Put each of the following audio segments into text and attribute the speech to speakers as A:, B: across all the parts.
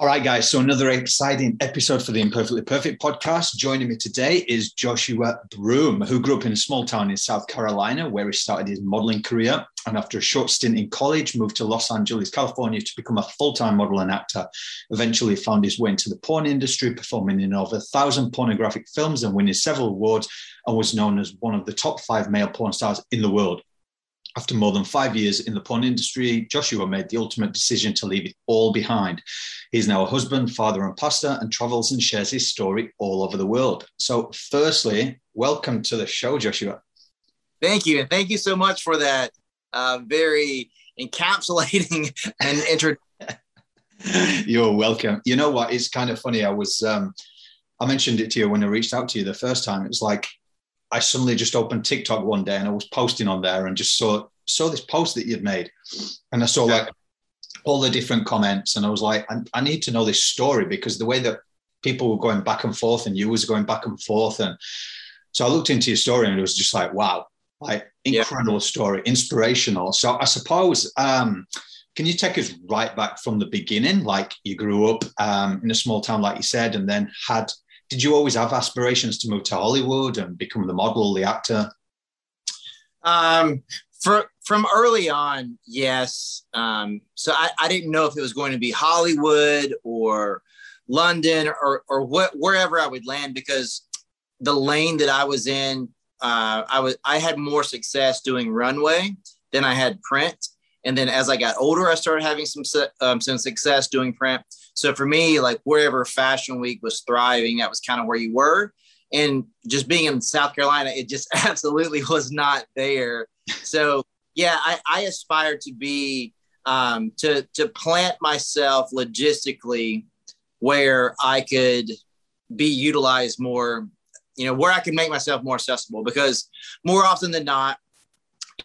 A: All right, guys. So another exciting episode for the Imperfectly Perfect podcast. Joining me today is Joshua Broome, who grew up in a small town in South Carolina, where he started his modeling career. And after a short stint in college, moved to Los Angeles, California, to become a full-time model and actor. Eventually, found his way into the porn industry, performing in over a thousand pornographic films and winning several awards, and was known as one of the top five male porn stars in the world. After more than five years in the porn industry, Joshua made the ultimate decision to leave it all behind. He's now a husband, father, and pastor, and travels and shares his story all over the world. So, firstly, welcome to the show, Joshua.
B: Thank you. And thank you so much for that uh, very encapsulating and intro.
A: You're welcome. You know what? It's kind of funny. I was, um, I mentioned it to you when I reached out to you the first time. It was like I suddenly just opened TikTok one day and I was posting on there and just saw saw this post that you'd made, and I saw like all the different comments, and I was like, I, I, need to know this story because the way that people were going back and forth and you was going back and forth, and so I looked into your story and it was just like, wow, like incredible yeah. story, inspirational. So I suppose. Um, can you take us right back from the beginning? Like you grew up um, in a small town, like you said, and then had did you always have aspirations to move to Hollywood and become the model, the actor?
B: Um, for, from early on, yes. Um, so I, I didn't know if it was going to be Hollywood or London or, or what, wherever I would land because the lane that I was in, uh, I was I had more success doing runway than I had print. And then as I got older, I started having some um, some success doing print. So for me, like wherever Fashion Week was thriving, that was kind of where you were. And just being in South Carolina, it just absolutely was not there. So yeah, I, I aspired to be um, to to plant myself logistically where I could be utilized more, you know, where I could make myself more accessible. Because more often than not,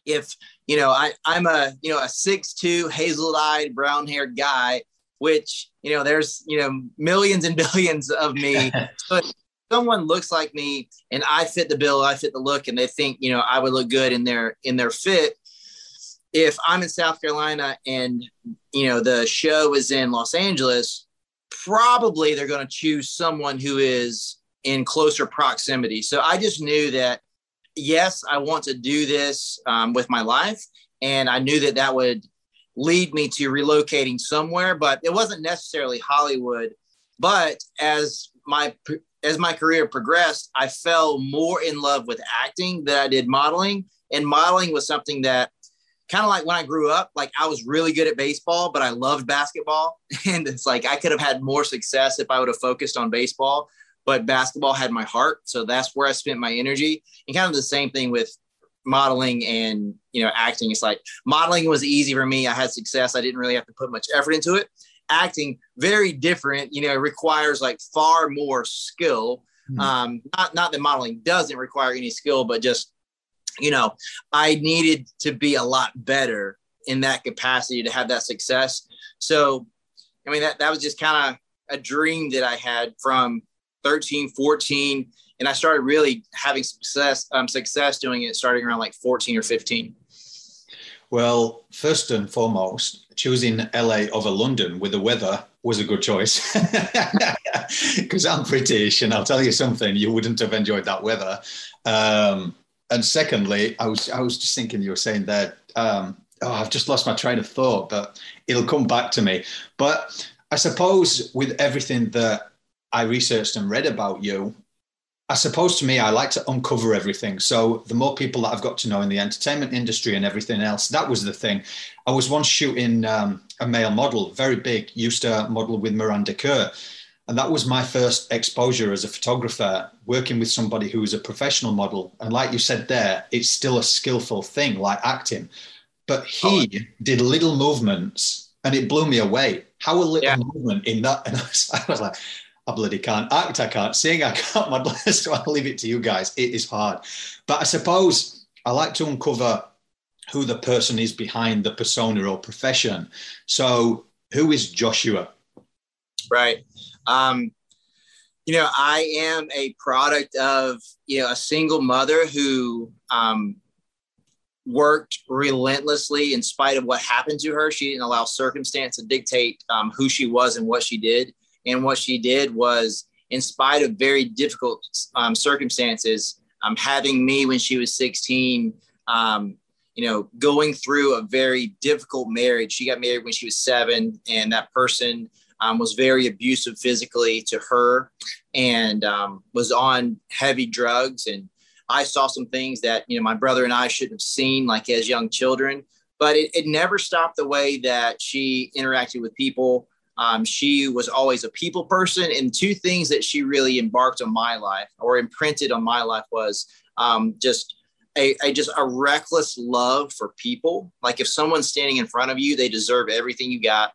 B: if you know, I I'm a you know a six two hazel eyed brown haired guy which you know there's you know millions and billions of me but someone looks like me and i fit the bill i fit the look and they think you know i would look good in their in their fit if i'm in south carolina and you know the show is in los angeles probably they're going to choose someone who is in closer proximity so i just knew that yes i want to do this um, with my life and i knew that that would lead me to relocating somewhere, but it wasn't necessarily Hollywood. But as my as my career progressed, I fell more in love with acting than I did modeling. And modeling was something that kind of like when I grew up, like I was really good at baseball, but I loved basketball. And it's like I could have had more success if I would have focused on baseball, but basketball had my heart. So that's where I spent my energy. And kind of the same thing with modeling and you know acting it's like modeling was easy for me i had success i didn't really have to put much effort into it acting very different you know requires like far more skill mm-hmm. um not not that modeling doesn't require any skill but just you know i needed to be a lot better in that capacity to have that success so i mean that that was just kind of a dream that i had from 13 14 and I started really having success um, success doing it starting around like 14 or 15.
A: Well, first and foremost, choosing LA over London with the weather was a good choice because I'm British, and I'll tell you something, you wouldn't have enjoyed that weather. Um, and secondly, I was I was just thinking you were saying that um, oh, I've just lost my train of thought, but it'll come back to me. But I suppose with everything that I researched and read about you, I suppose to me, I like to uncover everything. So the more people that I've got to know in the entertainment industry and everything else, that was the thing. I was once shooting um, a male model, very big, used to model with Miranda Kerr. And that was my first exposure as a photographer, working with somebody who was a professional model. And like you said there, it's still a skillful thing, like acting. But he oh. did little movements and it blew me away. How a little yeah. movement in that? And I was, I was like, I bloody can't act, I can't sing, I can't model. so I'll leave it to you guys. It is hard. But I suppose I like to uncover who the person is behind the persona or profession. So, who is Joshua?
B: Right. Um, you know, I am a product of, you know, a single mother who um, worked relentlessly in spite of what happened to her. She didn't allow circumstance to dictate um, who she was and what she did. And what she did was, in spite of very difficult um, circumstances, um, having me when she was 16, um, you know, going through a very difficult marriage. She got married when she was seven, and that person um, was very abusive physically to her and um, was on heavy drugs. And I saw some things that, you know, my brother and I shouldn't have seen, like as young children. But it, it never stopped the way that she interacted with people. Um, she was always a people person. And two things that she really embarked on my life or imprinted on my life was um, just a, a, just a reckless love for people. Like if someone's standing in front of you, they deserve everything you got.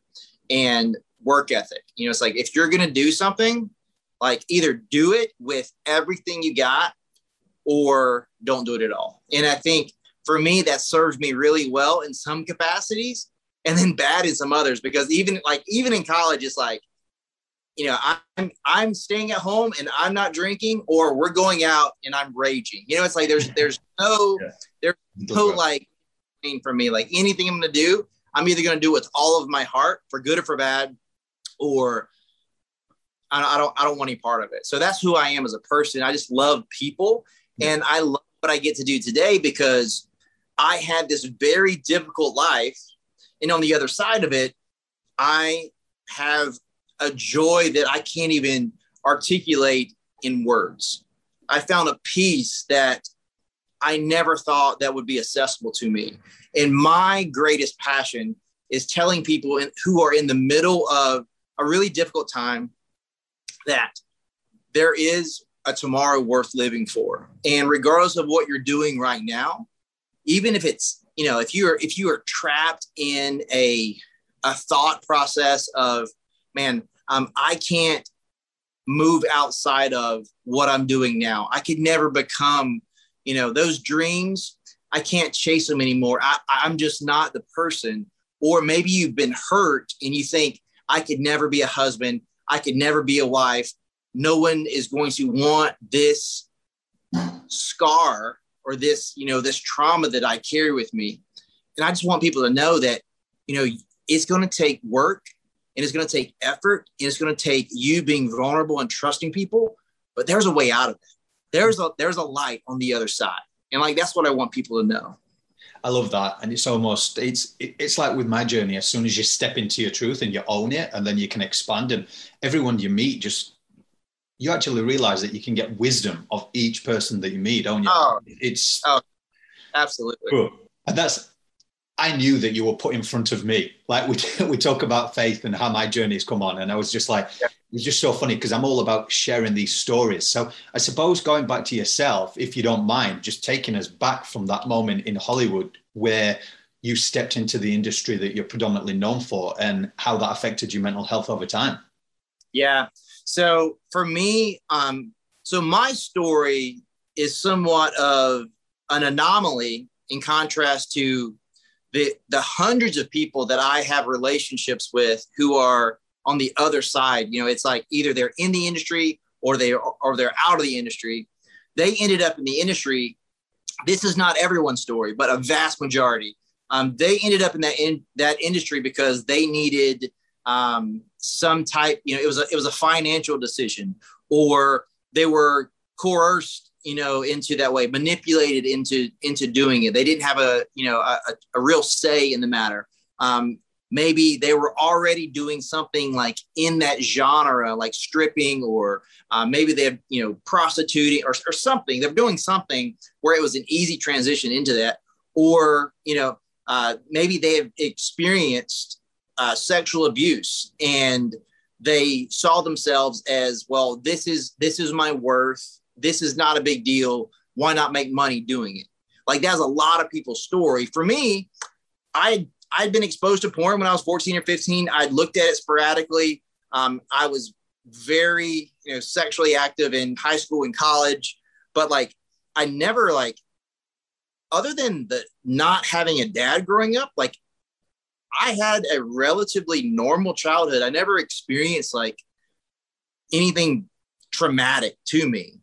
B: And work ethic. You know, it's like if you're to do something, like either do it with everything you got or don't do it at all. And I think for me, that serves me really well in some capacities and then bad in some others because even like even in college, it's like, you know, I'm I'm staying at home and I'm not drinking, or we're going out and I'm raging. You know, it's like there's there's no yeah. there's no like thing for me. Like anything I'm gonna do, I'm either gonna do with all of my heart for good or for bad, or I, don't I don't want any part of it. So that's who I am as a person. I just love people, and I love what I get to do today because I had this very difficult life, and on the other side of it, I have a joy that I can't even articulate in words. I found a peace that I never thought that would be accessible to me. And my greatest passion is telling people in, who are in the middle of a really difficult time that there is a tomorrow worth living for. And regardless of what you're doing right now, even if it's, you know, if you're if you are trapped in a a thought process of, man, um, I can't move outside of what I'm doing now. I could never become, you know, those dreams. I can't chase them anymore. I, I'm just not the person. Or maybe you've been hurt and you think, I could never be a husband. I could never be a wife. No one is going to want this scar or this, you know, this trauma that I carry with me. And I just want people to know that, you know, it's going to take work and it's going to take effort and it's going to take you being vulnerable and trusting people, but there's a way out of it. There's a there's a light on the other side. And like that's what I want people to know.
A: I love that, and it's almost it's it's like with my journey. As soon as you step into your truth and you own it, and then you can expand, and everyone you meet just you actually realize that you can get wisdom of each person that you meet, don't you?
B: Oh, it's oh, absolutely.
A: Cool. And that's I knew that you were put in front of me. Like we we talk about faith and how my journey's come on, and I was just like, yeah. it's just so funny because I'm all about sharing these stories. So I suppose going back to yourself, if you don't mind, just taking us back from that moment in Hollywood where you stepped into the industry that you're predominantly known for, and how that affected your mental health over time.
B: Yeah. So for me, um, so my story is somewhat of an anomaly in contrast to the the hundreds of people that I have relationships with who are on the other side. You know, it's like either they're in the industry or they or they're out of the industry. They ended up in the industry. This is not everyone's story, but a vast majority. Um, they ended up in that in that industry because they needed um, some type. You know, it was a it was a financial decision, or they were coerced you know into that way manipulated into into doing it they didn't have a you know a, a real say in the matter um, maybe they were already doing something like in that genre like stripping or uh, maybe they have you know prostituting or, or something they're doing something where it was an easy transition into that or you know uh, maybe they have experienced uh, sexual abuse and they saw themselves as well this is this is my worth this is not a big deal. Why not make money doing it? Like that's a lot of people's story. For me, I I'd been exposed to porn when I was 14 or 15. I'd looked at it sporadically. Um, I was very you know sexually active in high school and college, but like I never like other than the not having a dad growing up, like I had a relatively normal childhood. I never experienced like anything traumatic to me.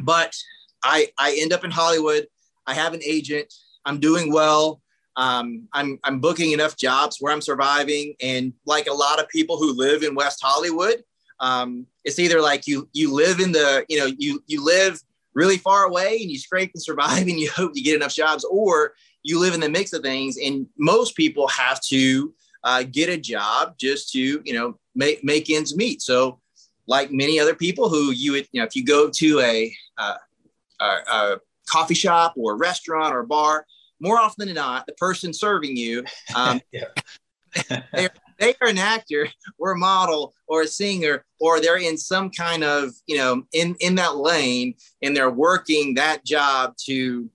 B: But I I end up in Hollywood. I have an agent. I'm doing well. Um, I'm I'm booking enough jobs where I'm surviving. And like a lot of people who live in West Hollywood, um, it's either like you you live in the you know you you live really far away and you scrape and survive and you hope you get enough jobs, or you live in the mix of things. And most people have to uh, get a job just to you know make make ends meet. So like many other people who you would you know if you go to a, uh, a, a coffee shop or a restaurant or a bar more often than not, the person serving you, um, they, they are an actor or a model or a singer, or they're in some kind of, you know, in, in that lane and they're working that job to,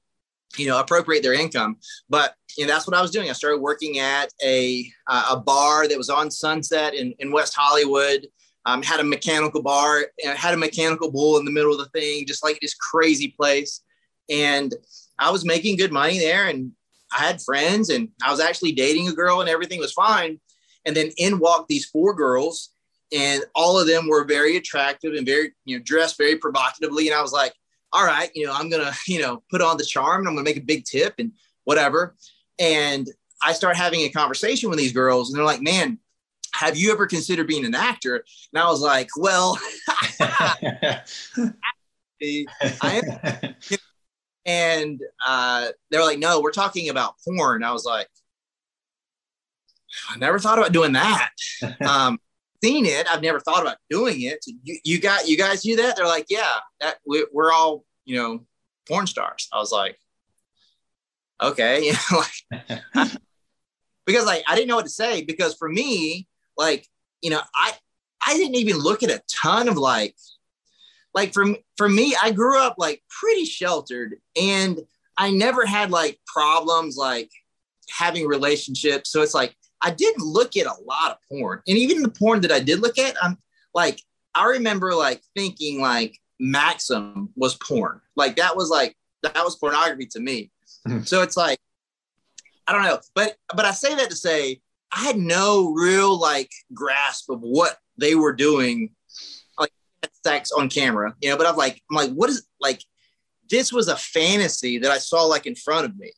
B: you know, appropriate their income. But, you know, that's what I was doing. I started working at a, uh, a bar that was on Sunset in, in West Hollywood. Um, had a mechanical bar, had a mechanical bull in the middle of the thing, just like this crazy place. And I was making good money there and I had friends and I was actually dating a girl and everything was fine. And then in walked these four girls and all of them were very attractive and very, you know, dressed very provocatively. And I was like, all right, you know, I'm going to, you know, put on the charm and I'm going to make a big tip and whatever. And I start having a conversation with these girls and they're like, man, have you ever considered being an actor? And I was like, well, I am, and uh, they're like, no, we're talking about porn. I was like, I never thought about doing that. um, seen it. I've never thought about doing it. You, you got, you guys do that? They're like, yeah, that we, we're all, you know, porn stars. I was like, okay. You know, like, because like, I didn't know what to say because for me, like, you know, I, I didn't even look at a ton of like like for for me, I grew up like pretty sheltered, and I never had like problems like having relationships. So it's like I didn't look at a lot of porn, and even the porn that I did look at, I'm like I remember like thinking like Maxim was porn, like that was like that was pornography to me. Mm-hmm. So it's like I don't know, but but I say that to say I had no real like grasp of what they were doing like sex on camera, you know, but I'm like, I'm like, what is like, this was a fantasy that I saw like in front of me.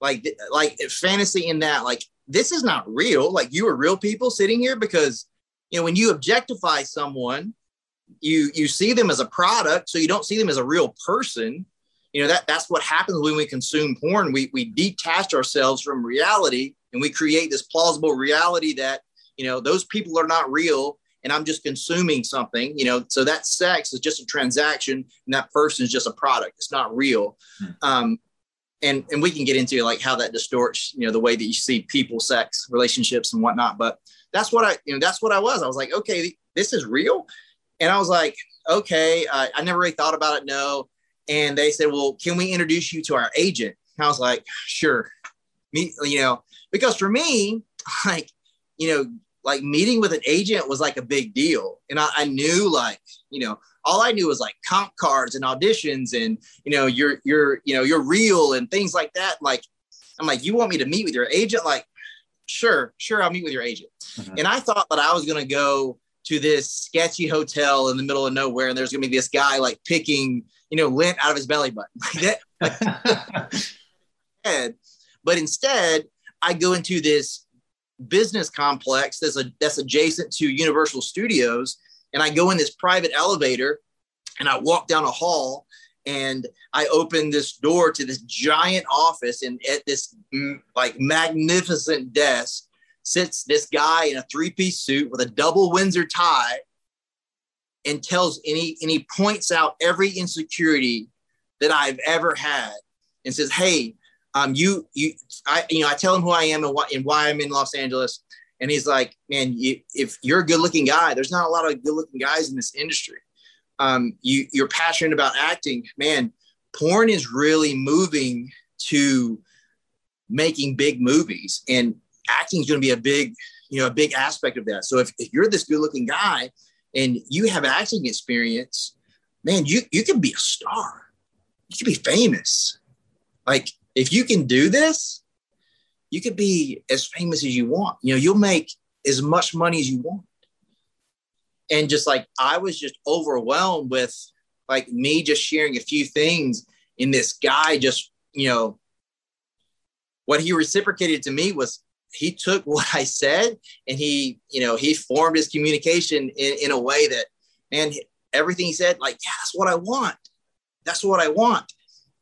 B: Like, like fantasy in that, like, this is not real. Like you are real people sitting here because, you know, when you objectify someone, you, you see them as a product. So you don't see them as a real person. You know, that that's what happens when we consume porn. We, we detach ourselves from reality and we create this plausible reality that, you know, those people are not real and I'm just consuming something, you know, so that sex is just a transaction and that person is just a product. It's not real. Hmm. Um, and, and we can get into like how that distorts, you know, the way that you see people, sex, relationships and whatnot. But that's what I, you know, that's what I was. I was like, okay, this is real. And I was like, okay, I never really thought about it. No. And they said, well, can we introduce you to our agent? And I was like, sure. Me, you know, because for me, like, you know, like meeting with an agent was like a big deal. And I, I, knew like, you know, all I knew was like comp cards and auditions and, you know, you're, you're, you know, you're real and things like that. Like, I'm like, you want me to meet with your agent? Like, sure, sure. I'll meet with your agent. Mm-hmm. And I thought that I was going to go to this sketchy hotel in the middle of nowhere. And there's going to be this guy like picking, you know, lint out of his belly button like that. Like, but instead I go into this business complex that's a, that's adjacent to Universal Studios, and I go in this private elevator, and I walk down a hall, and I open this door to this giant office, and at this mm, like magnificent desk sits this guy in a three piece suit with a double Windsor tie, and tells any and he points out every insecurity that I've ever had, and says, "Hey." um, you, you, I, you know, I tell him who I am and why, and why I'm in Los Angeles. And he's like, man, you, if you're a good looking guy, there's not a lot of good looking guys in this industry. Um, you, you're passionate about acting, man. Porn is really moving to making big movies, and acting is going to be a big, you know, a big aspect of that. So if, if you're this good looking guy, and you have acting experience, man, you you can be a star. You can be famous. Like if you can do this, you could be as famous as you want. You know, you'll make as much money as you want. And just like I was just overwhelmed with like me just sharing a few things and this guy just, you know, what he reciprocated to me was he took what I said and he, you know, he formed his communication in, in a way that, man, everything he said, like, yeah, that's what I want. That's what I want.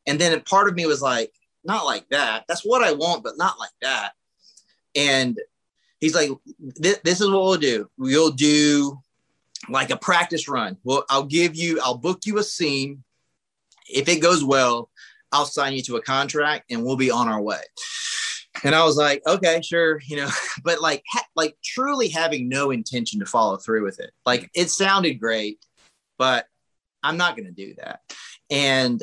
B: And then part of me was like, not like that. That's what I want, but not like that. And he's like, this, is what we'll do. We'll do like a practice run. Well, I'll give you, I'll book you a scene. If it goes well, I'll sign you to a contract and we'll be on our way. And I was like, okay, sure, you know, but like, ha- like truly having no intention to follow through with it. Like it sounded great, but I'm not going to do that. And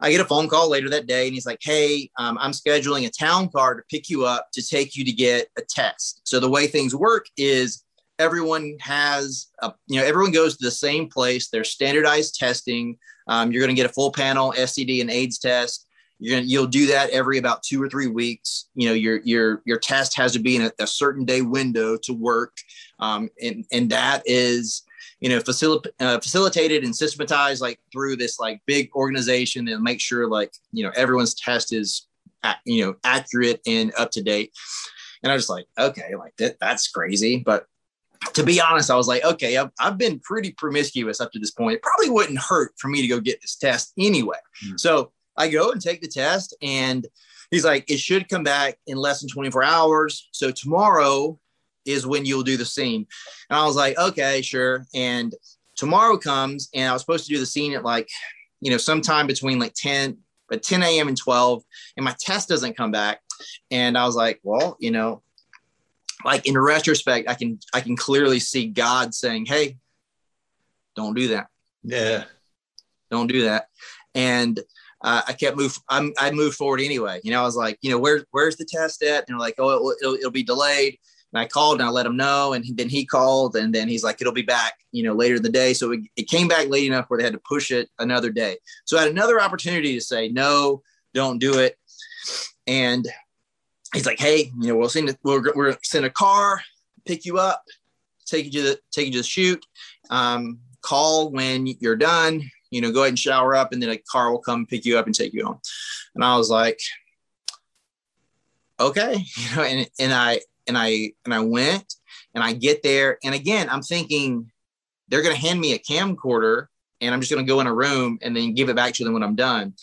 B: I get a phone call later that day, and he's like, Hey, um, I'm scheduling a town car to pick you up to take you to get a test. So the way things work is everyone has, a, you know, everyone goes to the same place. There's standardized testing. Um, you're going to get a full panel STD and AIDS test. You're gonna, you'll do that every about two or three weeks. You know, your your your test has to be in a, a certain day window to work, um, and and that is you know, facil- uh, facilitated and systematized like through this like big organization and make sure like, you know, everyone's test is, you know, accurate and up to date. And I was like, okay, like that, that's crazy. But to be honest, I was like, okay, I've, I've been pretty promiscuous up to this point. It probably wouldn't hurt for me to go get this test anyway. Mm-hmm. So I go and take the test and he's like, it should come back in less than 24 hours. So tomorrow is when you'll do the scene. And I was like, okay, sure. And tomorrow comes, and I was supposed to do the scene at like, you know, sometime between like 10, but 10 a.m. and 12, and my test doesn't come back. And I was like, well, you know, like in retrospect, I can I can clearly see God saying, Hey, don't do that.
A: Yeah.
B: Don't do that. And uh, I kept move. I'm, I moved forward anyway. You know, I was like, you know, where's where's the test at? And they're like, oh, it'll, it'll, it'll be delayed. And I called and I let him know. And then he called and then he's like, it'll be back, you know, later in the day. So it, it came back late enough where they had to push it another day. So I had another opportunity to say, no, don't do it. And he's like, hey, you know, we'll send it, we'll, we'll send a car, pick you up, take you to the, take you to the shoot. Um, call when you're done, you know, go ahead and shower up and then a car will come pick you up and take you home. And I was like, okay, you know, and, and I, and I and I went and I get there and again I'm thinking they're going to hand me a camcorder and I'm just going to go in a room and then give it back to them when I'm done.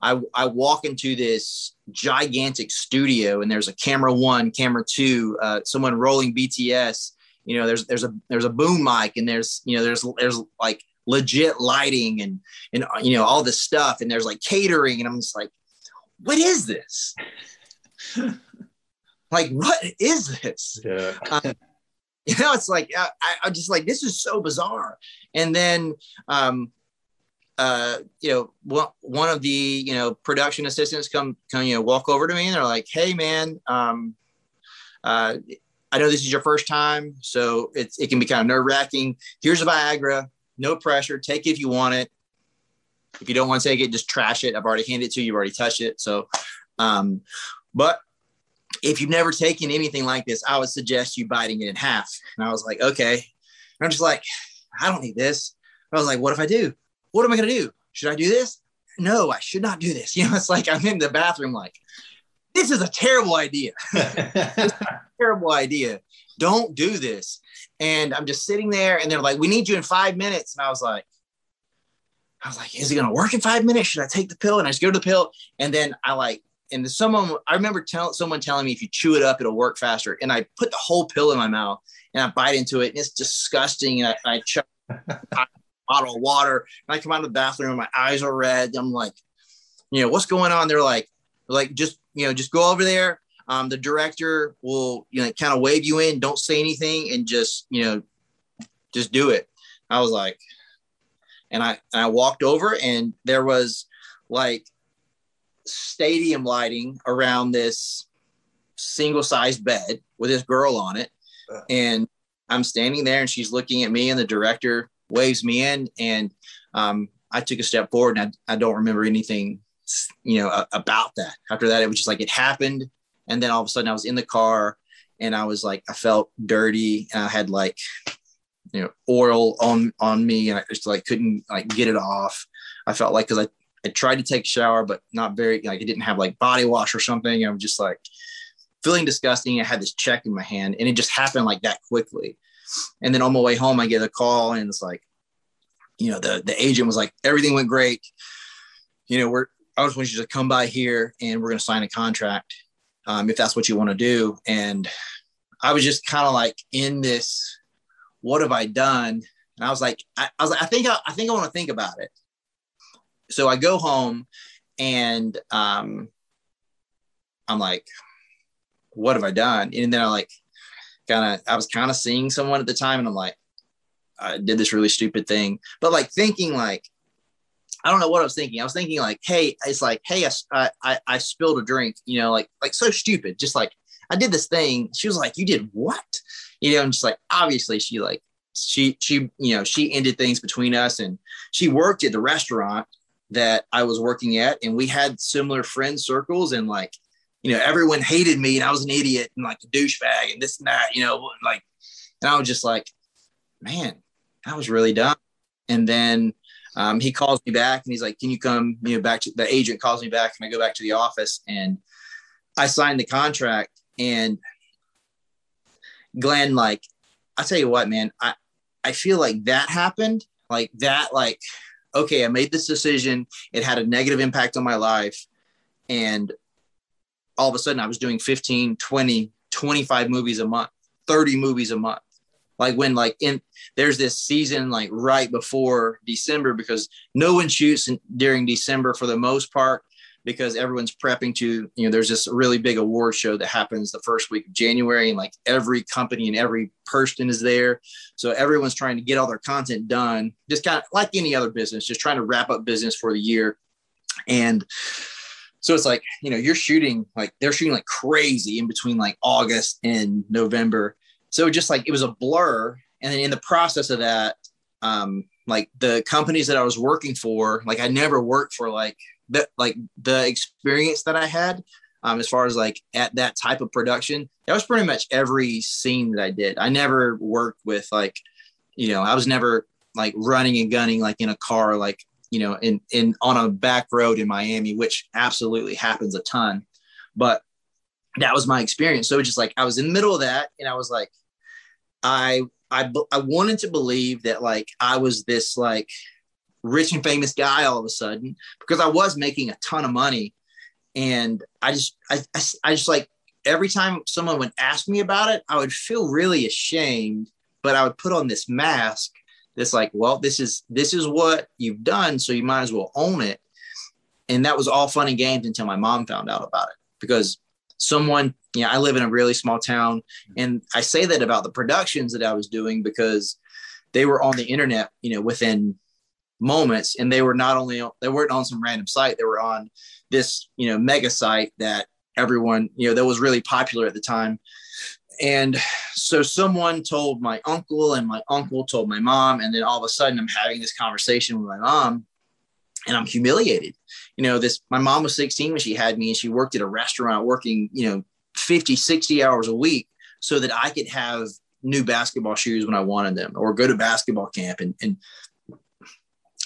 B: I, I walk into this gigantic studio and there's a camera one, camera two, uh, someone rolling BTS. You know, there's there's a there's a boom mic and there's you know there's there's like legit lighting and and you know all this stuff and there's like catering and I'm just like, what is this? Like what is this?
A: Yeah. uh,
B: you know it's like I, i'm just like this is so bizarre. And then um uh you know one, one of the you know production assistants come come you know walk over to me and they're like hey man um uh i know this is your first time so it's it can be kind of nerve-wracking. Here's a viagra no pressure take it if you want it. If you don't want to take it just trash it. I've already handed it to you you've already touched it. So um but if you've never taken anything like this, I would suggest you biting it in half. And I was like, okay. And I'm just like, I don't need this. I was like, what if I do? What am I going to do? Should I do this? No, I should not do this. You know, it's like I'm in the bathroom, like, this is a terrible idea. a terrible idea. Don't do this. And I'm just sitting there, and they're like, we need you in five minutes. And I was like, I was like, is it going to work in five minutes? Should I take the pill? And I just go to the pill. And then I like and someone I remember tell, someone telling me if you chew it up, it'll work faster. And I put the whole pill in my mouth and I bite into it, and it's disgusting. And I, I chuck a bottle of water, and I come out of the bathroom, and my eyes are red. I'm like, you know, what's going on? They're like, like just you know, just go over there. Um, the director will you know kind of wave you in, don't say anything, and just you know, just do it. I was like, and I and I walked over, and there was like stadium lighting around this single sized bed with this girl on it. And I'm standing there and she's looking at me and the director waves me in and um, I took a step forward and I, I don't remember anything, you know, about that. After that, it was just like it happened. And then all of a sudden I was in the car and I was like, I felt dirty and I had like, you know, oil on, on me and I just like couldn't like get it off. I felt like, cause I, I tried to take a shower, but not very, like it didn't have like body wash or something. I'm just like feeling disgusting. I had this check in my hand and it just happened like that quickly. And then on my way home, I get a call and it's like, you know, the, the agent was like, everything went great. You know, we're, I just want you to come by here and we're going to sign a contract um, if that's what you want to do. And I was just kind of like in this, what have I done? And I was like, I, I was like, I think I, I think I want to think about it. So I go home and um, I'm like, what have I done? And then I like kind of, I was kind of seeing someone at the time and I'm like, I did this really stupid thing, but like thinking like, I don't know what I was thinking. I was thinking like, hey, it's like, hey, I, I, I spilled a drink, you know, like, like so stupid. Just like I did this thing. She was like, you did what? You know, and just like, obviously she like, she, she, you know, she ended things between us and she worked at the restaurant that I was working at and we had similar friend circles and like, you know, everyone hated me and I was an idiot and like a douchebag and this and that, you know, like, and I was just like, man, I was really dumb. And then um, he calls me back and he's like, can you come, you know, back to the agent calls me back and I go back to the office and I signed the contract and Glenn, like, I tell you what, man, I, I feel like that happened like that, like, okay, I made this decision. It had a negative impact on my life. And all of a sudden I was doing 15, 20, 25 movies a month, 30 movies a month like when like in there's this season like right before December because no one shoots during December for the most part because everyone's prepping to you know there's this really big award show that happens the first week of January and like every company and every person is there. So everyone's trying to get all their content done just kind of like any other business just trying to wrap up business for the year. And so it's like you know you're shooting like they're shooting like crazy in between like August and November. So just like it was a blur. And then in the process of that um like the companies that i was working for like i never worked for like the like the experience that i had um, as far as like at that type of production that was pretty much every scene that i did. I never worked with like you know i was never like running and gunning like in a car like you know in in on a back road in miami which absolutely happens a ton. But that was my experience. So it just like i was in the middle of that and i was like I I I wanted to believe that like I was this like rich and famous guy all of a sudden because I was making a ton of money, and I just I I, I just like every time someone would ask me about it, I would feel really ashamed, but I would put on this mask that's like, well, this is this is what you've done, so you might as well own it. And that was all fun and games until my mom found out about it because someone you know i live in a really small town and i say that about the productions that i was doing because they were on the internet you know within moments and they were not only they weren't on some random site they were on this you know mega site that everyone you know that was really popular at the time and so someone told my uncle and my uncle told my mom and then all of a sudden i'm having this conversation with my mom and I'm humiliated. You know, this my mom was 16 when she had me and she worked at a restaurant working, you know, 50, 60 hours a week so that I could have new basketball shoes when I wanted them or go to basketball camp and, and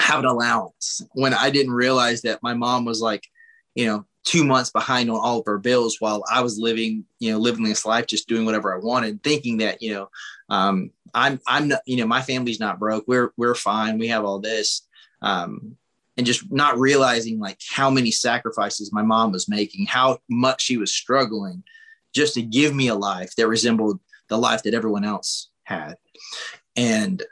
B: have an allowance when I didn't realize that my mom was like, you know, two months behind on all of her bills while I was living, you know, living this life, just doing whatever I wanted, thinking that, you know, um, I'm, I'm not, you know, my family's not broke. We're, we're fine. We have all this. Um, and just not realizing like how many sacrifices my mom was making, how much she was struggling just to give me a life that resembled the life that everyone else had. And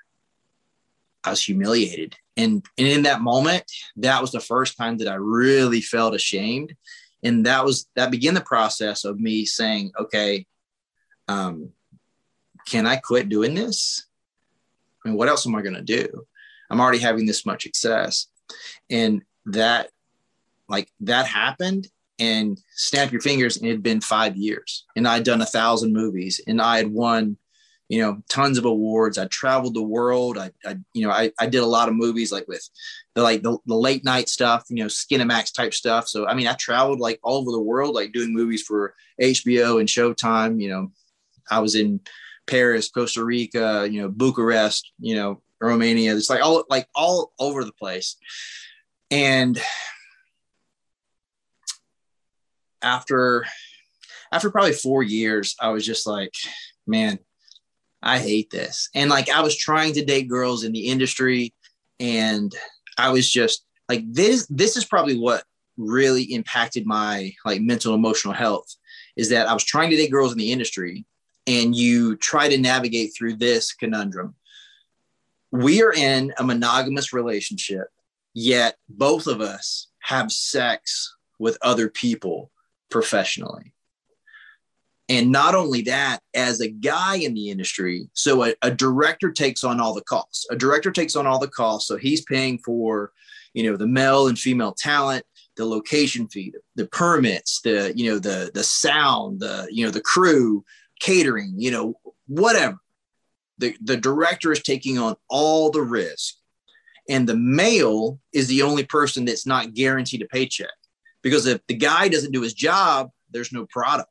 B: I was humiliated. And, and in that moment, that was the first time that I really felt ashamed. And that was that began the process of me saying, okay, um, can I quit doing this? I mean, what else am I going to do? I'm already having this much success and that like that happened and snap your fingers and it had been five years and i'd done a thousand movies and i had won you know, tons of awards. I traveled the world. I, I you know, I, I did a lot of movies like with the like the, the late night stuff, you know, Skinamax type stuff. So I mean, I traveled like all over the world, like doing movies for HBO and Showtime. You know, I was in Paris, Costa Rica, you know, Bucharest, you know, Romania. It's like all like all over the place. And after after probably four years, I was just like, man, I hate this. And like I was trying to date girls in the industry and I was just like this this is probably what really impacted my like mental emotional health is that I was trying to date girls in the industry and you try to navigate through this conundrum. We are in a monogamous relationship, yet both of us have sex with other people professionally. And not only that, as a guy in the industry, so a, a, director takes on all the costs. A director takes on all the costs. So he's paying for, you know, the male and female talent, the location fee, the permits, the, you know, the the sound, the, you know, the crew, catering, you know, whatever. The, the director is taking on all the risk. And the male is the only person that's not guaranteed a paycheck. Because if the guy doesn't do his job, there's no product.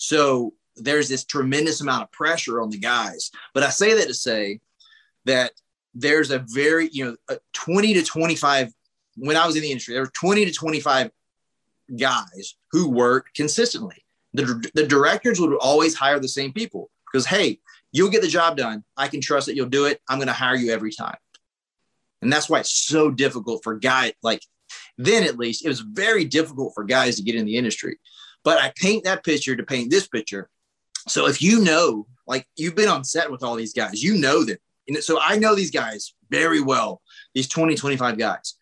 B: So there's this tremendous amount of pressure on the guys. But I say that to say that there's a very, you know, 20 to 25, when I was in the industry, there were 20 to 25 guys who worked consistently. The, the directors would always hire the same people because, hey, you'll get the job done. I can trust that you'll do it. I'm going to hire you every time. And that's why it's so difficult for guys, like then at least, it was very difficult for guys to get in the industry but I paint that picture to paint this picture. So if you know, like you've been on set with all these guys, you know them. And so I know these guys very well, these 20, 25 guys.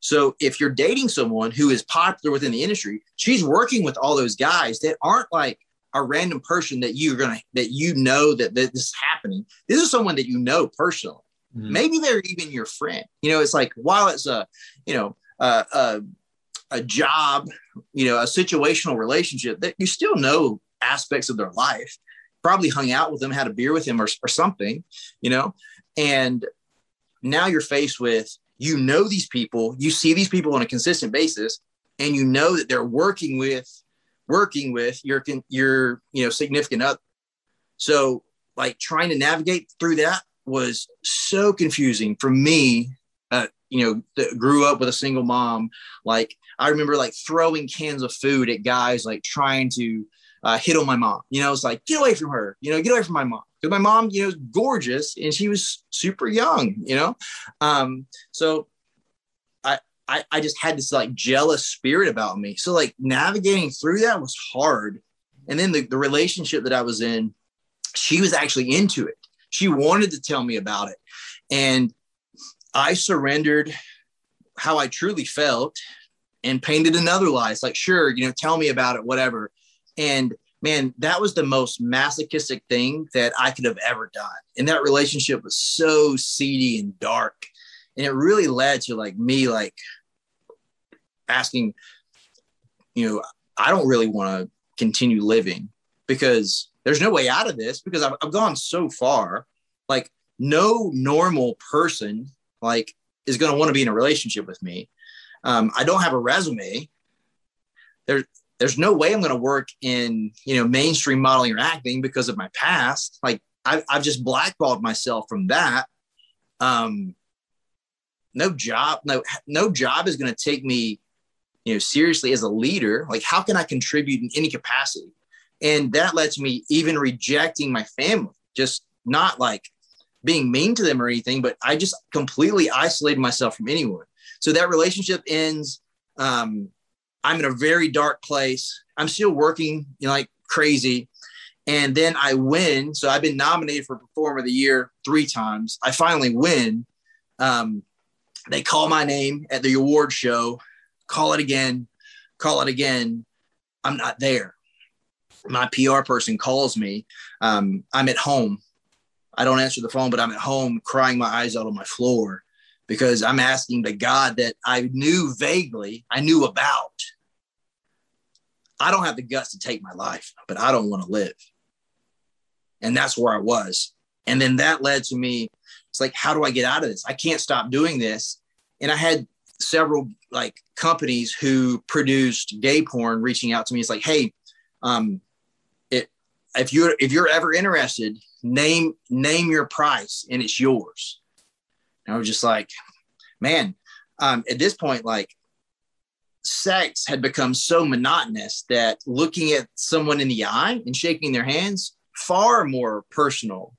B: So if you're dating someone who is popular within the industry, she's working with all those guys that aren't like a random person that you're gonna that you know that, that this is happening. This is someone that you know personally. Mm-hmm. Maybe they're even your friend. You know, it's like while it's a you know uh, uh, a job, you know, a situational relationship that you still know aspects of their life, probably hung out with them, had a beer with him or, or something, you know, and now you're faced with, you know, these people, you see these people on a consistent basis, and you know that they're working with, working with your, your, you know, significant other. So like trying to navigate through that was so confusing for me uh, you know, that grew up with a single mom. Like I remember like throwing cans of food at guys, like trying to uh, hit on my mom. You know, it's like get away from her. You know, get away from my mom because my mom, you know, is gorgeous and she was super young. You know, um, so I, I I just had this like jealous spirit about me. So like navigating through that was hard. And then the, the relationship that I was in, she was actually into it. She wanted to tell me about it. And I surrendered how I truly felt and painted another lie. It's like, sure, you know, tell me about it, whatever. And man, that was the most masochistic thing that I could have ever done. And that relationship was so seedy and dark. And it really led to like me like asking, you know, I don't really want to continue living because there's no way out of this because I've, I've gone so far. Like no normal person like is going to want to be in a relationship with me. Um, I don't have a resume. There, there's no way I'm going to work in you know mainstream modeling or acting because of my past. Like I, I've just blackballed myself from that. Um, no job, no no job is going to take me, you know, seriously as a leader. Like how can I contribute in any capacity? And that led to me even rejecting my family. Just not like being mean to them or anything, but I just completely isolated myself from anyone. So that relationship ends. Um, I'm in a very dark place. I'm still working, you know, like crazy. And then I win. So I've been nominated for Performer of the Year three times. I finally win. Um, they call my name at the award show, call it again, call it again. I'm not there. My PR person calls me. Um, I'm at home I don't answer the phone, but I'm at home crying my eyes out on my floor because I'm asking the God that I knew vaguely, I knew about. I don't have the guts to take my life, but I don't want to live. And that's where I was. And then that led to me, it's like, how do I get out of this? I can't stop doing this. And I had several like companies who produced gay porn reaching out to me. It's like, hey, um, it, if you're if you're ever interested, name name your price and it's yours. And I was just like, man, um, at this point, like sex had become so monotonous that looking at someone in the eye and shaking their hands far more personal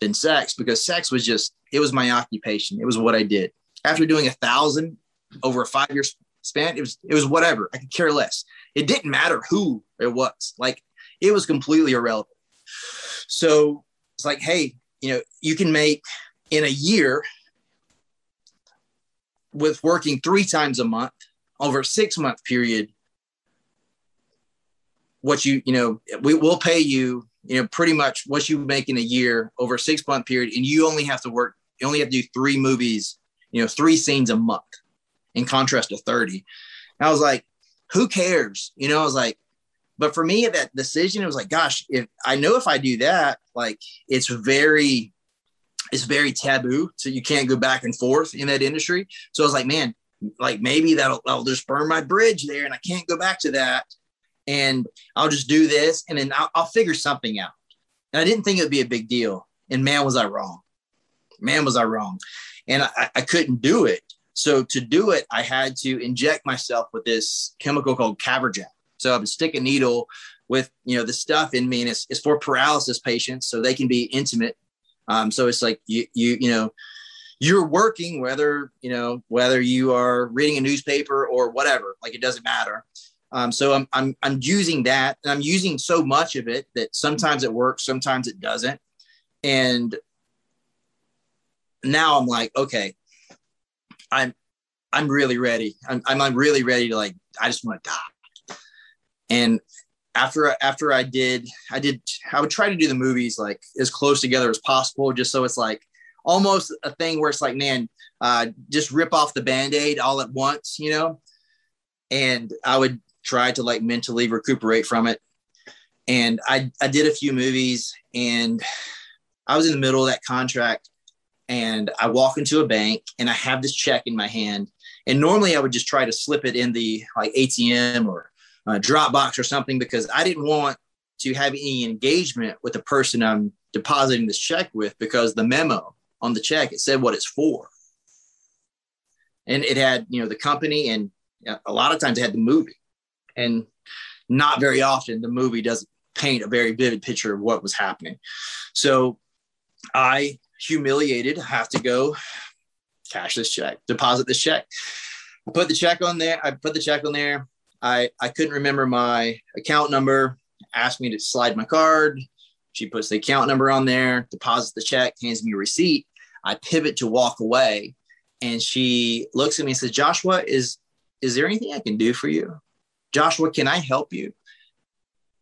B: than sex because sex was just it was my occupation. It was what i did. After doing a thousand over a five year span it was it was whatever. I could care less. It didn't matter who it was. Like it was completely irrelevant. So it's like hey you know you can make in a year with working three times a month over a six month period what you you know we will pay you you know pretty much what you make in a year over a six month period. And you only have to work you only have to do three movies you know three scenes a month in contrast to 30 and i was like who cares? You know i was like but for me that decision it was like gosh if i know if i do that like it's very it's very taboo so you can't go back and forth in that industry so i was like man like maybe that'll I'll just burn my bridge there and I can't go back to that. And I'll just do this and then I'll, I'll figure something out. And I didn't think it would be a big deal. And man, was I wrong. Man, was I wrong. And I, I couldn't do it. So to do it, I had to inject myself with this chemical called Caverject. So I would stick a needle with you know the stuff in me, and it's, it's for paralysis patients, so they can be intimate. Um, so it's like you you you know you're working whether you know whether you are reading a newspaper or whatever like it doesn't matter. Um, so I'm, I'm i'm using that and i'm using so much of it that sometimes it works sometimes it doesn't. And now i'm like okay i'm i'm really ready. I'm, I'm really ready to like i just want to die. And after after i did i did i would try to do the movies like as close together as possible just so it's like almost a thing where it's like, man, uh, just rip off the band-aid all at once, you know? And I would try to like mentally recuperate from it. And I, I did a few movies and I was in the middle of that contract and I walk into a bank and I have this check in my hand. And normally I would just try to slip it in the like ATM or uh, Dropbox or something because I didn't want to have any engagement with the person I'm depositing this check with because the memo on the check. It said what it's for. And it had, you know, the company and a lot of times it had the movie. And not very often the movie doesn't paint a very vivid picture of what was happening. So I humiliated, have to go cash this check, deposit this check. I put the check on there. I put the check on there. I, I couldn't remember my account number, asked me to slide my card. She puts the account number on there, deposits the check, hands me a receipt. I pivot to walk away, and she looks at me and says, "Joshua, is is there anything I can do for you? Joshua, can I help you?"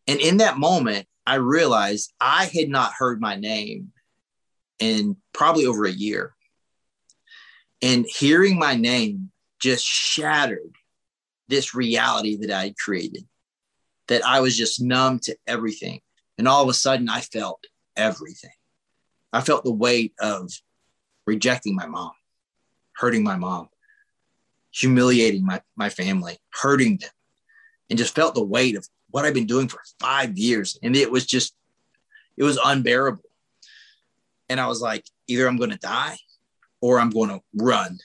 B: And in that moment, I realized I had not heard my name in probably over a year. And hearing my name just shattered this reality that I had created, that I was just numb to everything. And all of a sudden, I felt everything. I felt the weight of rejecting my mom, hurting my mom, humiliating my, my family, hurting them, and just felt the weight of what I've been doing for five years. And it was just, it was unbearable. And I was like, either I'm going to die or I'm going to run.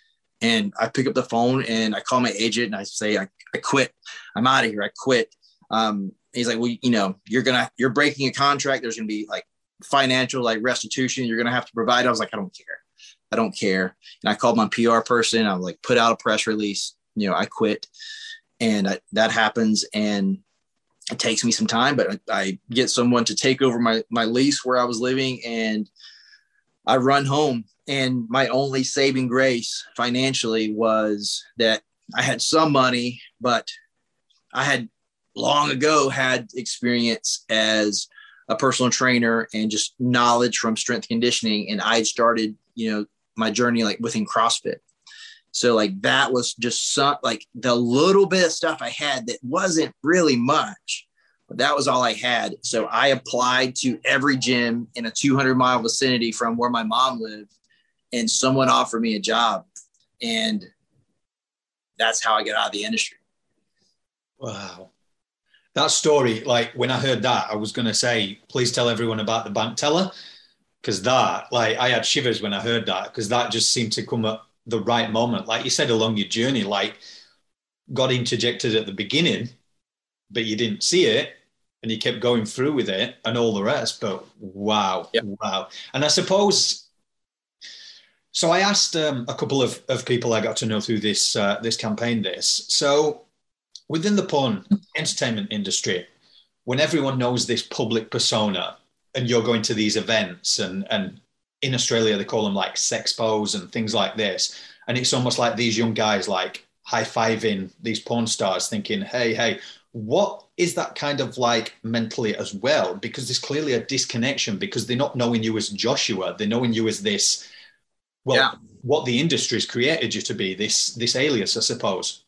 B: And I pick up the phone and I call my agent and I say, I, I quit. I'm out of here. I quit. Um, he's like, well, you know, you're to, you're breaking a contract. There's to be like financial, like restitution you're to have to provide. I was like, I don't care. I don't care. And I called my PR person. I like put out a press release. You know, I quit, and I, that happens. And it takes me some time, but I, I get someone to take over my my lease where I was living, and I run home. And my only saving grace financially was that I had some money, but I had long ago had experience as a personal trainer and just knowledge from strength conditioning. And I started, you know, my journey like within CrossFit. So like that was just some like the little bit of stuff I had that wasn't really much, but that was all I had. So I applied to every gym in a 200 mile vicinity from where my mom lived, and someone offered me a job. And that's how I got out of the industry.
A: Wow. That story, like when I heard that, I was going to say, please tell everyone about the bank teller. Because that, like, I had shivers when I heard that, because that just seemed to come at the right moment. Like you said, along your journey, like, got interjected at the beginning, but you didn't see it and you kept going through with it and all the rest. But wow, yep. wow. And I suppose so. I asked um, a couple of, of people I got to know through this uh, this campaign. This so within the porn entertainment industry, when everyone knows this public persona, and you're going to these events and and in Australia they call them like sexpos and things like this, and it's almost like these young guys like high fiving these porn stars, thinking, "Hey, hey." What is that kind of like mentally as well? Because there's clearly a disconnection because they're not knowing you as Joshua, they're knowing you as this, well, yeah. what the industry's created you to be, this this alias, I suppose.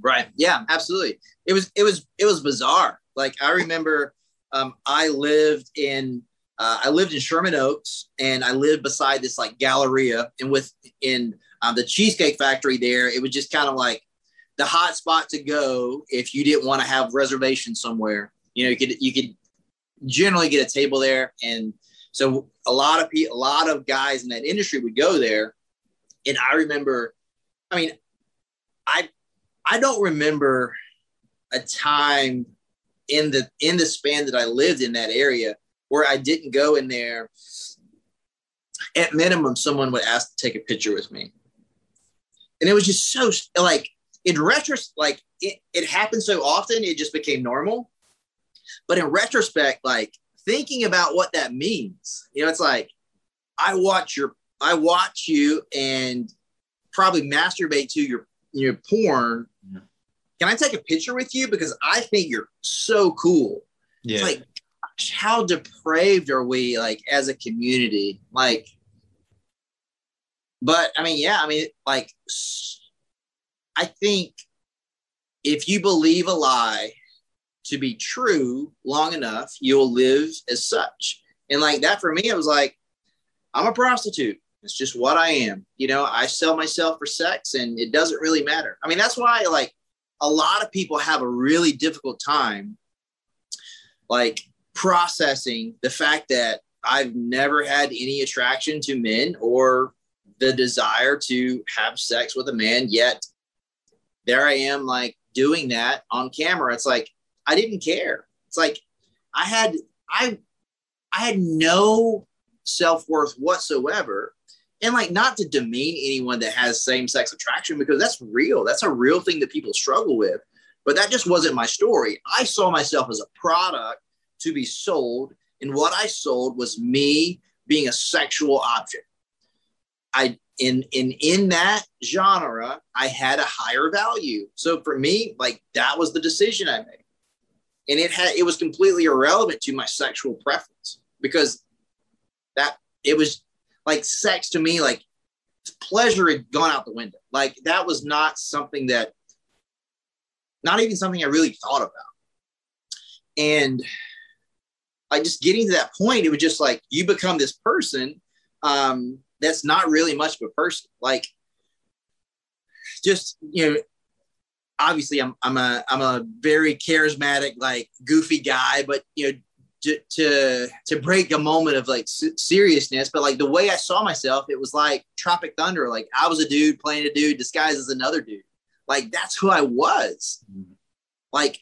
B: Right. Yeah, absolutely. It was it was it was bizarre. Like I remember um, I lived in uh, I lived in Sherman Oaks and I lived beside this like Galleria and with in um, the Cheesecake Factory there, it was just kind of like the hot spot to go if you didn't want to have reservations somewhere. You know, you could you could generally get a table there, and so a lot of people, a lot of guys in that industry would go there. And I remember, I mean, I I don't remember a time in the in the span that I lived in that area where I didn't go in there. At minimum, someone would ask to take a picture with me, and it was just so like in retrospect, like it, it happened so often, it just became normal. But in retrospect, like thinking about what that means, you know, it's like I watch your, I watch you and probably masturbate to your your porn. Yeah. Can I take a picture with you because I think you're so cool? Yeah. It's like, gosh, how depraved are we, like as a community? Like, but I mean, yeah, I mean, like I think if you believe a lie to be true long enough, you'll live as such. And like that for me, it was like, I'm a prostitute. It's just what I am. You know, I sell myself for sex and it doesn't really matter. I mean, that's why like a lot of people have a really difficult time like processing the fact that I've never had any attraction to men or the desire to have sex with a man yet there I am like doing that on camera. It's like I didn't care. It's like I had I I had no self-worth whatsoever. And like not to demean anyone that has same-sex attraction because that's real. That's a real thing that people struggle with. But that just wasn't my story. I saw myself as a product to be sold, and what I sold was me being a sexual object. I in in in that genre i had a higher value so for me like that was the decision i made and it had it was completely irrelevant to my sexual preference because that it was like sex to me like pleasure had gone out the window like that was not something that not even something i really thought about and like just getting to that point it was just like you become this person um that's not really much of a person. Like, just you know, obviously I'm I'm a I'm a very charismatic, like goofy guy, but you know, to to, to break a moment of like seriousness, but like the way I saw myself, it was like Tropic Thunder. Like I was a dude playing a dude disguised as another dude. Like that's who I was. Mm-hmm. Like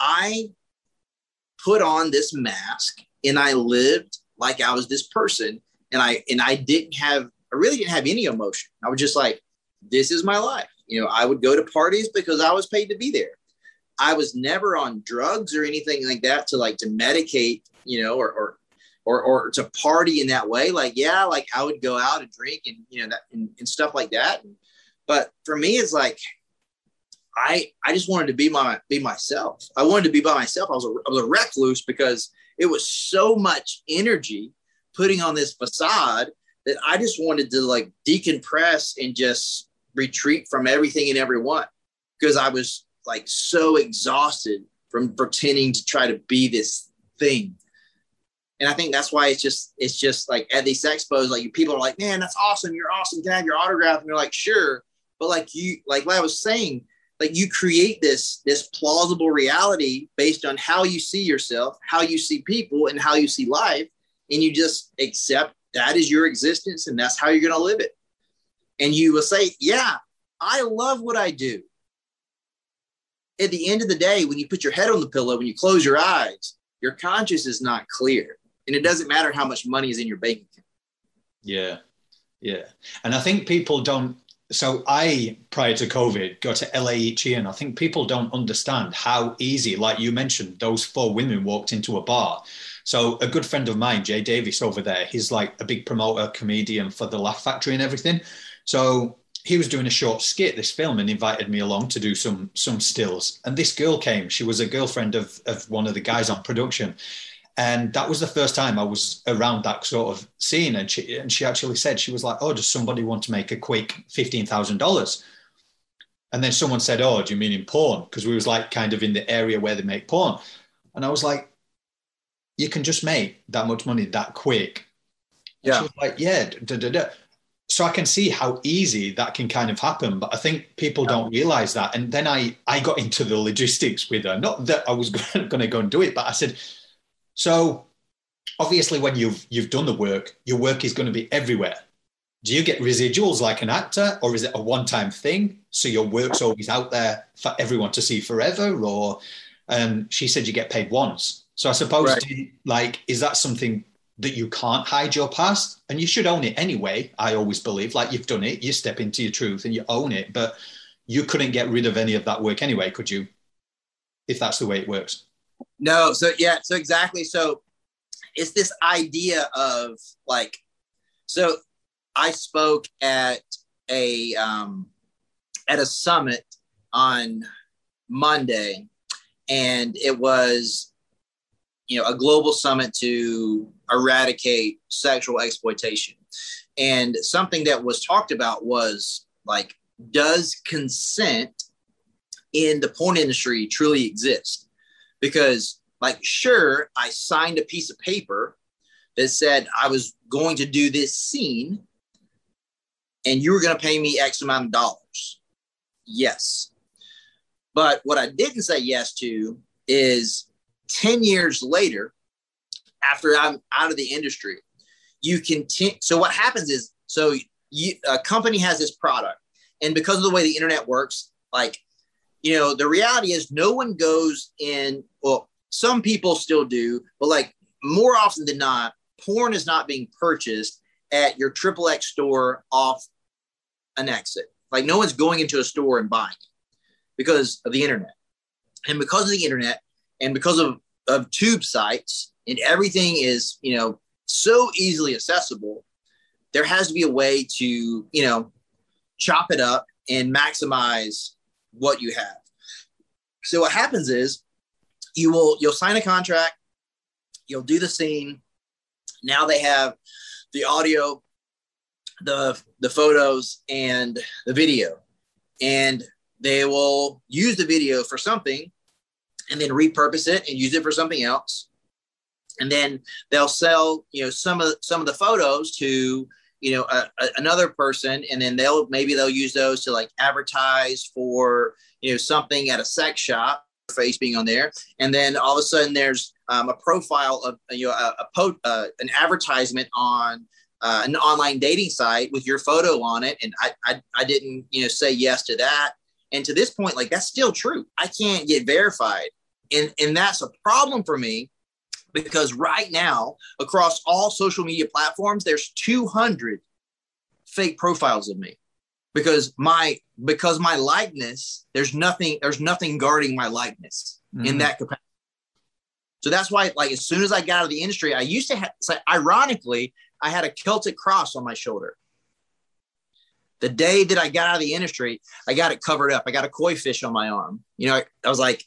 B: I put on this mask and I lived like I was this person and I and I didn't have I really didn't have any emotion. I was just like, this is my life. You know, I would go to parties because I was paid to be there. I was never on drugs or anything like that to like to medicate, you know, or or or, or to party in that way. Like, yeah, like I would go out and drink and you know that and, and stuff like that. But for me, it's like I I just wanted to be my be myself. I wanted to be by myself. I was a, I was a recluse because it was so much energy putting on this facade that I just wanted to like decompress and just retreat from everything and everyone because I was like so exhausted from pretending to try to be this thing. And I think that's why it's just it's just like at these expos, like people are like, man, that's awesome. You're awesome. Can I have your autograph? And you're like, sure. But like you, like what I was saying, like you create this this plausible reality based on how you see yourself, how you see people, and how you see life, and you just accept that is your existence and that's how you're going to live it. And you will say, yeah, I love what I do. At the end of the day, when you put your head on the pillow, when you close your eyes, your conscience is not clear and it doesn't matter how much money is in your bank account.
A: Yeah. Yeah. And I think people don't. So I, prior to COVID, go to LA each year, and I think people don't understand how easy, like you mentioned, those four women walked into a bar. So a good friend of mine, Jay Davis over there, he's like a big promoter, comedian for the Laugh Factory and everything. So he was doing a short skit, this film, and invited me along to do some some stills. And this girl came. She was a girlfriend of of one of the guys on production, and that was the first time I was around that sort of scene. And she and she actually said she was like, "Oh, does somebody want to make a quick fifteen thousand dollars?" And then someone said, "Oh, do you mean in porn?" Because we was like kind of in the area where they make porn. And I was like, "You can just make that much money that quick." And
B: Yeah.
A: like, "Yeah." Da, da, da. So I can see how easy that can kind of happen, but I think people don't realize that. And then I I got into the logistics with her. Not that I was going to go and do it, but I said, so obviously when you've you've done the work your work is going to be everywhere do you get residuals like an actor or is it a one-time thing so your work's always out there for everyone to see forever or um, she said you get paid once so i suppose
B: Right.
A: you- like is that something that you can't hide your past and you should own it anyway. I always believe like you've done it you step into your truth and you own it but you couldn't get rid of any of that work anyway could you? If that's the way it works.
B: No, so yeah, so exactly. So it's this idea of like, so I spoke at a um, at a summit on Monday, and it was you know a global summit to eradicate sexual exploitation, and something that was talked about was like, does consent in the porn industry truly exist? because like sure i signed a piece of paper that said i was going to do this scene and you were going to pay me x amount of dollars. Yes. But what i didn't say yes to is 10 years later after i'm out of the industry you continue so what happens is so you, a company has this product and because of the way the internet works like you know, the reality is no one goes in, well, some people still do, but like more often than not, porn is not being purchased at your triple X store off an exit. Like no one's going into a store and buying because of the internet. And because of the internet and because of, of tube sites and everything is, you know, so easily accessible, there has to be a way to, you know, chop it up and maximize what you have. So what happens is you will you'll sign a contract, you'll do the scene. Now they have the audio, the the photos and the video. And they will use the video for something and then repurpose it and use it for something else. And then they'll sell, you know, some of some of the photos to you know a, a, another person and then they'll maybe they'll use those to like advertise for you know something at a sex shop face being on there. And then all of a sudden there's um, a profile of you know a, a po- uh, an advertisement on uh, an online dating site with your photo on it. And I, I i didn't you know say yes to that. And to this point like that's still true. I can't get verified. And and that's a problem for me because right now across all social media platforms there's 200 fake profiles of me. Because my because my likeness there's nothing there's nothing guarding my likeness in
A: Mhm.
B: that capacity. So that's why like as soon as i got out of the industry i used to have so ironically i had a celtic cross on my shoulder. The day that i got out of the industry i got it covered up. I got a koi fish on my arm. You know i, I was like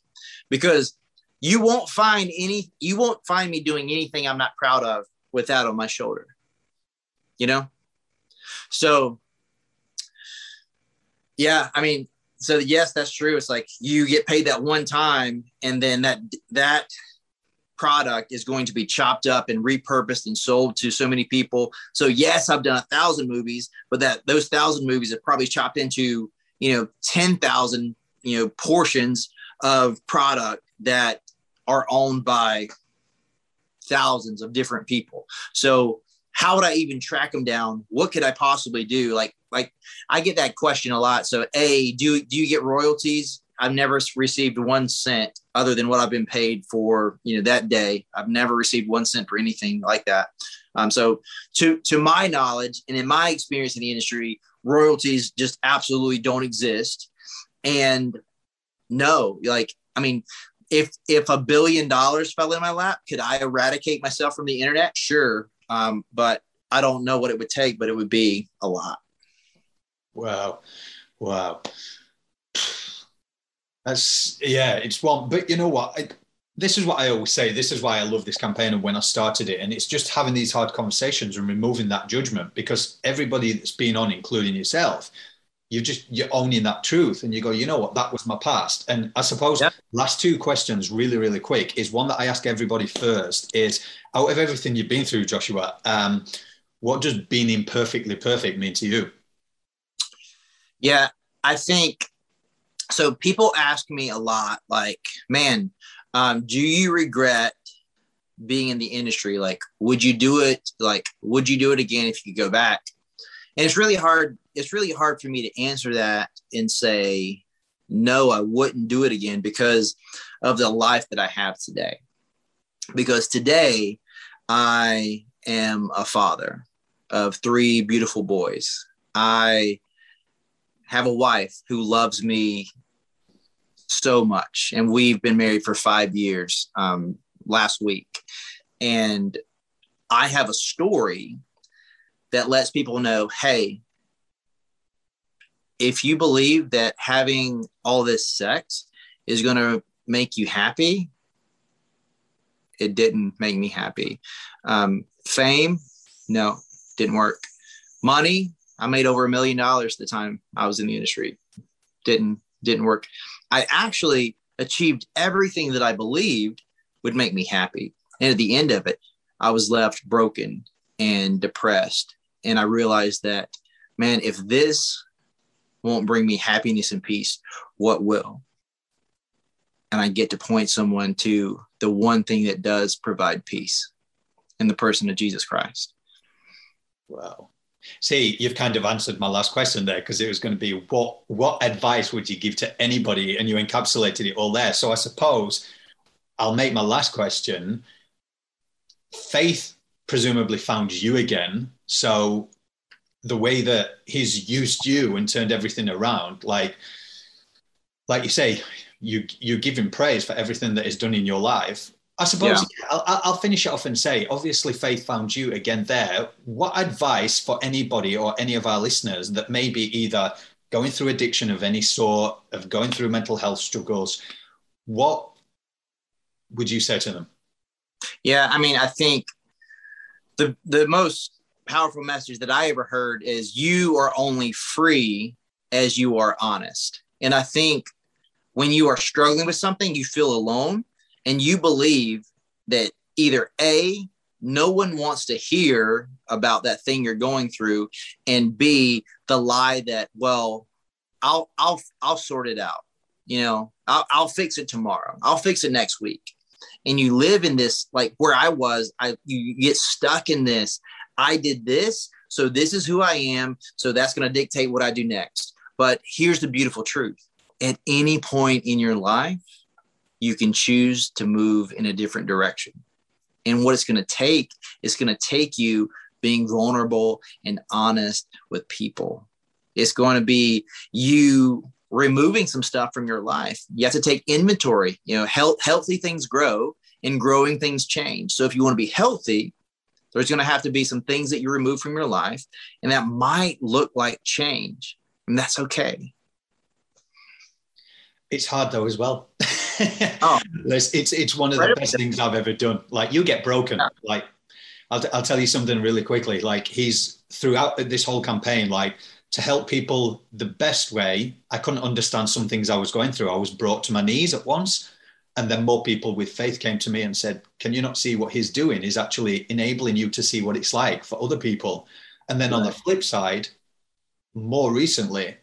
B: because you won't find any you won't find me doing anything i'm not proud of with that on my shoulder you know so yeah i mean so yes, that's true. It's like you get paid that one time, and then that that product is going to be chopped up and repurposed and sold to so many people. So yes, I've done a thousand movies, but that those thousand movies have probably chopped into you know ten thousand you know portions of product that are owned by thousands of different people. So how would I even track them down? What could I possibly do? Like, like I get that question a lot. So, a do do you get royalties? I've never received one cent other than what I've been paid for, you know, that day. I've never received one cent for anything like that. Um, so, to to my knowledge and in my experience in the industry, royalties just absolutely don't exist. And no, like, I mean, if if a billion dollars fell in my lap, could I eradicate myself from the internet? Sure, um, but I don't know what it would take, but it would be a lot.
A: Wow, wow. That's yeah, it's one. But you know what? I, this is what I always say. This is why I love this campaign and when I started it. And it's just having these hard conversations and removing that judgment because everybody that's been on, including yourself, you're just you're owning that truth and you go you know what? That was my past. And i suppose last two questions really really quick is one that i ask everybody first is out of everything you've been through joshua um, what does being imperfectly perfect mean to you?
B: Yeah i think so people ask me a lot like man um, do you regret being in the industry? Like would you do it? Like would you do it again if you could go back and it's really hard it's really hard for me to answer that and say no i wouldn't do it again because of the life that i have today. Because today i am a father of three beautiful boys. I have a wife who loves me so much and we've been married for five years um, last week. And i have a story that lets people know hey if you believe that having all this sex is going to make you happy it didn't make me happy. Um, fame no didn't work. Money i made over a million dollars the time i was in the industry. Didn't didn't work. I actually achieved everything that i believed would make me happy. And at the end of it i was left broken and depressed and I realized that, man, if this won't bring me happiness and peace, what will? And I get to point someone to the one thing that does provide peace in the person of Jesus Christ.
A: Wow. See, you've kind of answered my last question there because it was going to be what what advice would you give to anybody, and you encapsulated it all there. So I suppose I'll make my last question. Faith presumably found you again so the way that he's used you and turned everything around, like like you say, you you give him praise for everything that is done in your life. I suppose yeah. I'll, I'll, finish it off and say, obviously, faith found you again there. What advice for anybody or any of our listeners that may be either going through addiction of any sort, of going through mental health struggles, what would you say to them?
B: Yeah, I mean, I think the the most powerful message that I ever heard is you are only free as you are honest. And I think when you are struggling with something, you feel alone and you believe that either A, no one wants to hear about that thing you're going through, and B, the lie that, well, I'll I'll I'll sort it out. You know, I'll, I'll fix it tomorrow. I'll fix it next week. And you live in this like where I was, I you get stuck in this. I did this, so this is who I am. So that's going to dictate what I do next. But here's the beautiful truth at any point in your life, you can choose to move in a different direction. And what it's going to take is going to take you being vulnerable and honest with people. It's going to be you removing some stuff from your life. You have to take inventory. You know, health, healthy things grow and growing things change. So if you want to be healthy, there's going to have to be some things that you remove from your life, and that might look like change, and that's okay.
A: It's hard though as well. oh, it's, it's it's one of the best things I've ever done. Like you get broken. Yeah. Like I'll, I'll tell you something really quickly. Like he's throughout this whole campaign, like to help people the best way. I couldn't understand some things I was going through. I was brought to my knees at once. And then more people with faith came to me and said, Can you not see what he's doing? He's actually enabling you to see what it's like for other people. And then right. on the flip side, more recently,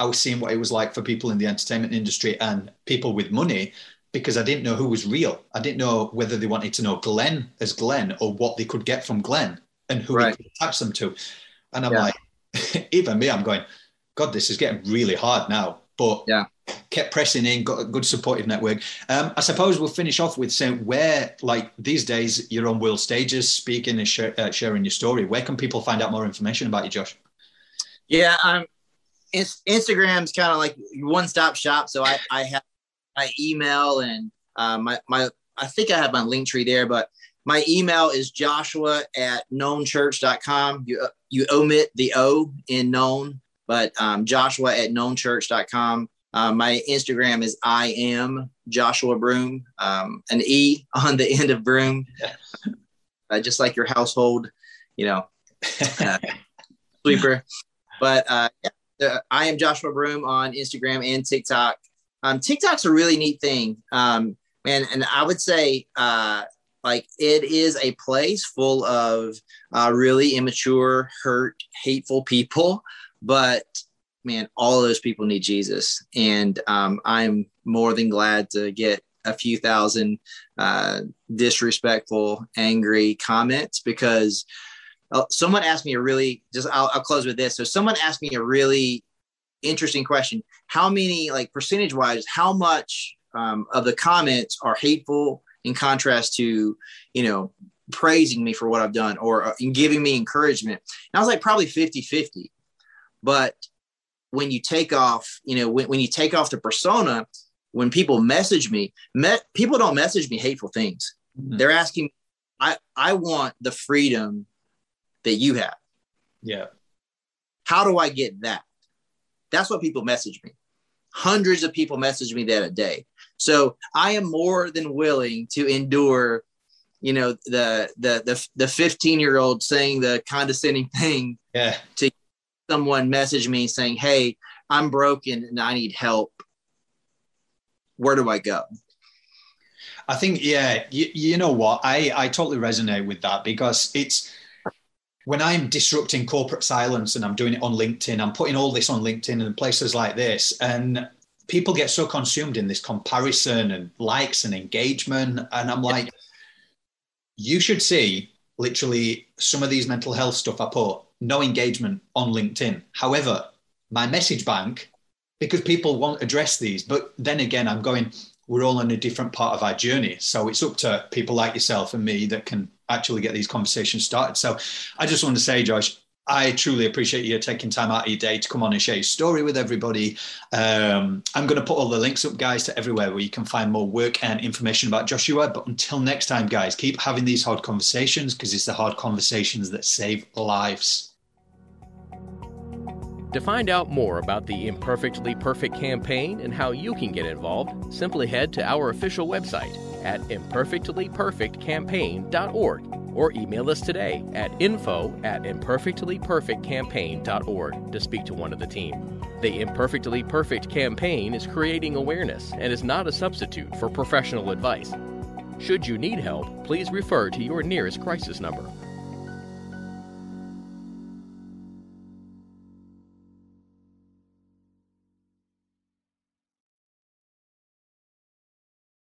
A: I was seeing what it was like for people in the entertainment industry and people with money because I didn't know who was real. I didn't know whether they wanted to know Glenn as Glenn or what they could get from Glenn and who right. attach them to. And I'm yeah. like, even me, I'm going, God, this is getting really hard now. But yeah, kept pressing in, got a good supportive network. Um, I suppose we'll finish off with saying where, like these days, you're on world stages, speaking and share, uh, sharing your story. Where can people find out more information about you, Josh?
B: Yeah, um, Instagram's kind of like one stop shop. So I, I have my email and uh, my, my, I think I have my Linktree there, but my email is joshua at knownchurch.com. You, uh, you omit the O in known, but um, joshua at knownchurch.com. Um, my Instagram is I am Joshua Broome, um, an E on the end of Broom, uh, just like your household, you know, uh, sweeper. But uh, yeah, I am Joshua Broome on Instagram and TikTok. Um, TikTok's a really neat thing, um, and and I would say uh, like it is a place full of uh, really immature, hurt, hateful people, but man, all those people need Jesus, and um, I'm more than glad to get a few thousand uh, disrespectful, angry comments because uh, someone asked me a really just I'll, I'll close with this. So someone asked me a really interesting question: How many, like percentage wise, how much um, of the comments are hateful in contrast to you know praising me for what I've done or uh, giving me encouragement? And I was like probably 50 50. But when you take off, you know, when, when you take off the persona, when people message me, met, people don't message me hateful things. Mm-hmm. They're asking, I, I want the freedom that you have.
A: Yeah.
B: How do I get that? That's what people message me. Hundreds of people message me that a day. So I am more than willing to endure, you know, the the the the 15 year old saying the condescending thing
A: yeah.
B: to someone message me saying, Hey, I'm broken and I need help. Where do I go?
A: I think, yeah, you, you know what? I, I totally resonate with that because it's when I'm disrupting corporate silence and I'm doing it on LinkedIn, I'm putting all this on LinkedIn and places like this. And people get so consumed in this comparison and likes and engagement. And I'm like, you should see literally some of these mental health stuff I put no engagement on LinkedIn. However, my message bank, because people won't address these, but then again, I'm going, we're all in a different part of our journey. So it's up to people like yourself and me that can actually get these conversations started. So I just want to say, Josh, I truly appreciate you taking time out of your day to come on and share your story with everybody. Um, I'm going to put all the links up, guys, to everywhere where you can find more work and information about Joshua. But until next time, guys, keep having these hard conversations because it's the hard conversations that save lives.
C: To find out more about the Imperfectly Perfect campaign and how you can get involved, simply head to our official website at imperfectlyperfectcampaign.org or email us today at info at imperfectlyperfectcampaign.org to speak to one of the team. The Imperfectly Perfect campaign is creating awareness and is not a substitute for professional advice. Should you need help, please refer to your nearest crisis number